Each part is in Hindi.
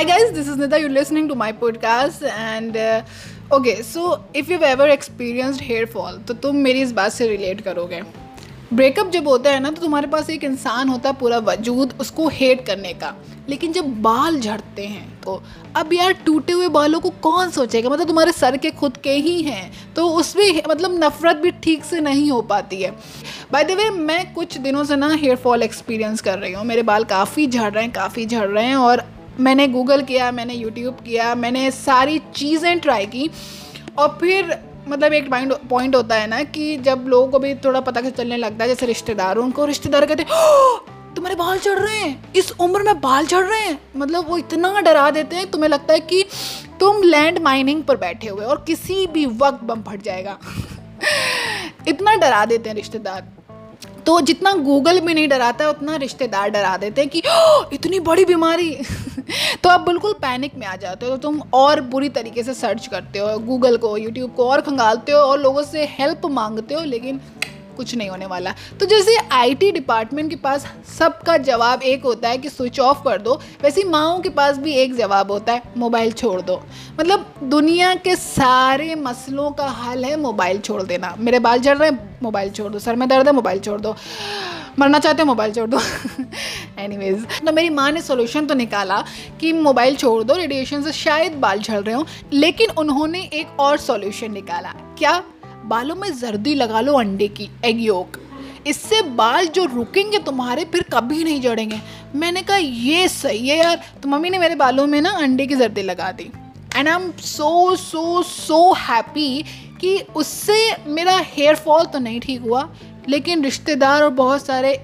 Hi guys, this is Nida. You're listening to my podcast and uh, okay, so if you've ever experienced hair fall, तो तुम मेरी इस बात से रिलेट करोगे। ब्रेकअप जब होता है ना तो तुम्हारे पास एक इंसान होता है पूरा वजूद उसको हेट करने का। लेकिन जब बाल झड़ते हैं तो अब यार टूटे हुए बालों को कौन सोचेगा? मतलब तुम्हारे सर के खुद के ही हैं तो उसमें मतलब नफ़रत भी ठीक से नहीं हो पाती है। बाय द वे मैं कुछ दिनों से ना हेयर फॉल एक्सपीरियंस कर रही हूँ। मेरे बाल काफ़ी झड़ रहे हैं काफ़ी झड़ रहे हैं और मैंने गूगल किया, मैंने यूट्यूब किया, मैंने सारी चीज़ें ट्राई की। और फिर मतलब एक माइंड पॉइंट होता है ना कि जब लोगों को भी थोड़ा पता चलने लगता है, जैसे रिश्तेदार, उनको रिश्तेदार कहते तुम्हारे बाल चढ़ रहे हैं, इस उम्र में बाल चढ़ रहे हैं। मतलब वो इतना डरा देते हैं, तुम्हें लगता है कि तुम लैंड माइनिंग पर बैठे हुए और किसी भी वक्त बम फट जाएगा। इतना डरा देते हैं रिश्तेदार। तो जितना गूगल भी नहीं डराता है उतना रिश्तेदार डरा देते हैं कि इतनी बड़ी बीमारी। तो आप बिल्कुल पैनिक में आ जाते हो तो तुम और बुरी तरीके से सर्च करते हो गूगल को यूट्यूब को और खंगालते हो और लोगों से हेल्प मांगते हो, लेकिन कुछ नहीं होने वाला। तो जैसे आईटी डिपार्टमेंट के पास सबका जवाब एक होता है कि स्विच ऑफ़ कर दो, वैसे माओ के पास भी एक जवाब होता है मोबाइल छोड़ दो। मतलब दुनिया के सारे मसलों का हल है मोबाइल छोड़ देना। मेरे बाल झड़ रहे हैं मोबाइल छोड़ दो। सर में दर्द है मोबाइल छोड़ दो। मरना चाहते हो मोबाइल छोड़ दो। एनीवेज तो मेरी माँ ने सोल्यूशन तो निकाला कि मोबाइल छोड़ दो रेडिएशन से शायद बाल झड़ रहे हो, लेकिन उन्होंने एक और सोल्यूशन निकाला। क्या? बालों में जर्दी लगा लो अंडे की एग योक इससे बाल जो रुकेंगे तुम्हारे, फिर कभी नहीं जड़ेंगे। मैंने कहा, ये सही है यार तो मम्मी ने मेरे बालों में ना अंडे की जर्दी लगा दी। And I am so so so happy कि उससे मेरा हेयर फॉल तो नहीं ठीक हुआ, लेकिन रिश्तेदार और बहुत सारे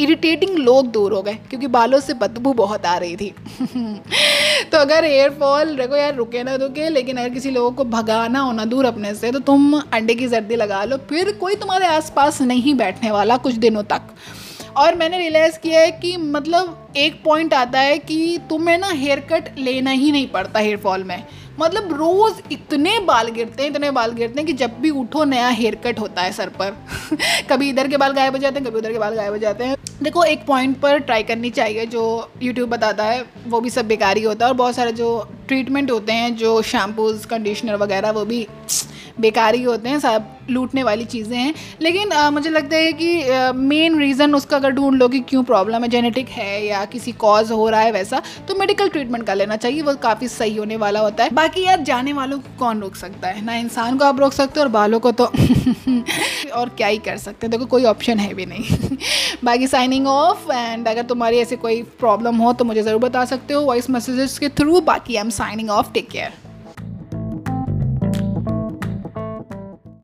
इरिटेटिंग लोग दूर हो गए, क्योंकि बालों से बदबू बहुत आ रही थी। तो अगर एयरफॉल फॉल देखो यार, रुके ना रुके, लेकिन अगर किसी लोगों को भगाना हो ना दूर अपने से तो तुम अंडे की सर्दी लगा लो। फिर कोई तुम्हारे आसपास नहीं बैठने वाला कुछ दिनों तक। और मैंने रियलाइज़ किया है कि मतलब एक पॉइंट आता है कि तुम्हें ना हेयर कट लेना ही नहीं पड़ता हेयर फॉल में। मतलब रोज़ इतने बाल गिरते हैं, इतने बाल गिरते हैं कि जब भी उठो नया हेयर कट होता है सर पर। कभी इधर के बाल गायब हो जाते हैं, कभी उधर के बाल गायब हो जाते हैं। देखो, एक पॉइंट पर ट्राई करनी चाहिए, जो यूट्यूब बताता है, वो भी सब बेकार ही होता है। और बहुत सारे जो ट्रीटमेंट होते हैं, जो शैम्पूज़ कंडीशनर वगैरह, वो भी बेकार ही होते हैं सब लूटने वाली चीज़ें हैं। लेकिन आ, मुझे लगता है कि मेन रीज़न उसका अगर ढूंढ लो कि क्यों प्रॉब्लम है जेनेटिक है या किसी कॉज हो रहा है वैसा तो मेडिकल ट्रीटमेंट कर लेना चाहिए वो काफ़ी सही होने वाला होता है। बाकी यार जाने वालों को कौन रोक सकता है? ना इंसान को आप रोक सकते हो और बालों को तो और क्या ही कर सकते हैं? देखो कोई ऑप्शन है भी नहीं। बाकी साइनिंग ऑफ़ एंड अगर तुम्हारी ऐसे कोई प्रॉब्लम हो तो मुझे ज़रूर बता सकते हो वॉइस मैसेजेस के थ्रू बाकी I am signing off take care